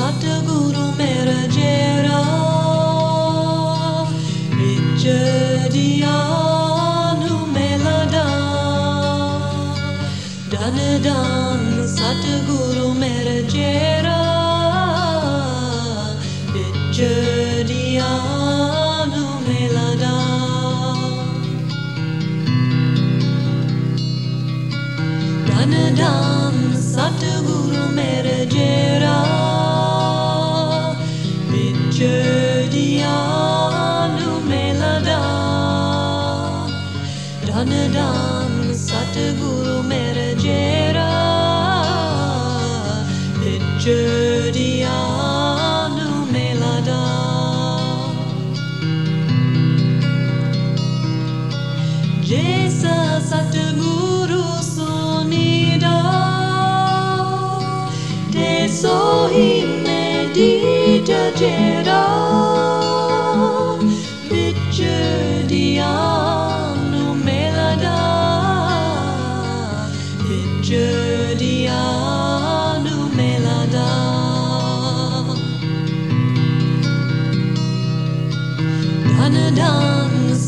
सतगुरु मेरा जेरा बिच दिया मेला दान दान सतगुरु मेरा जेरा Hanedan Satguru mere jera melada. Jesa Satguru sonida Te sohi medita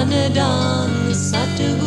Anadam to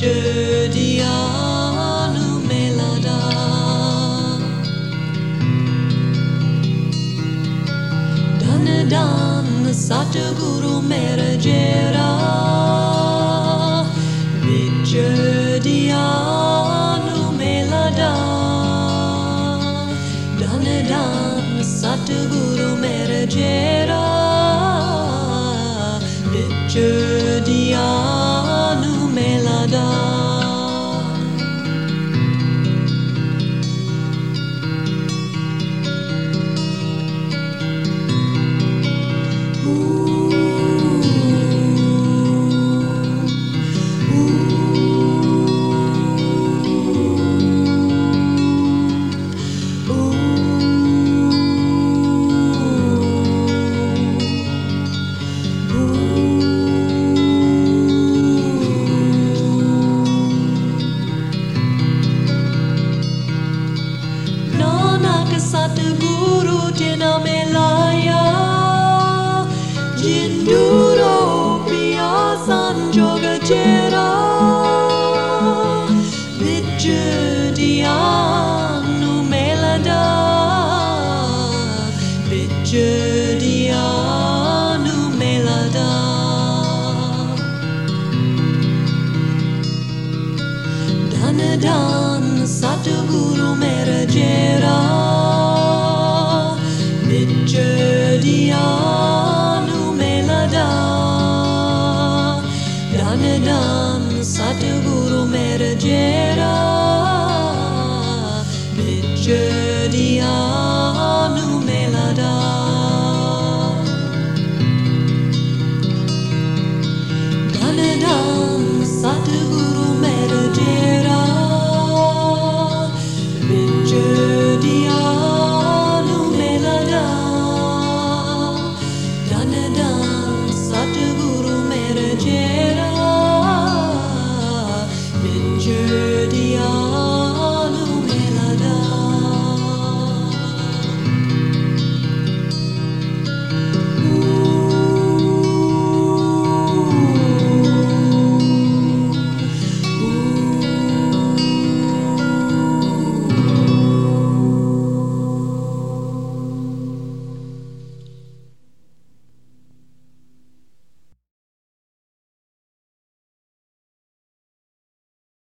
jeudi allumer la Dana dan satguru mergera Bir jeudi allumer la Dana dan satguru mergera Sadguru Dinamelaya Jinduro Piyasan Jogajera Vijayam Numelada Vijayam Numelada Danadam the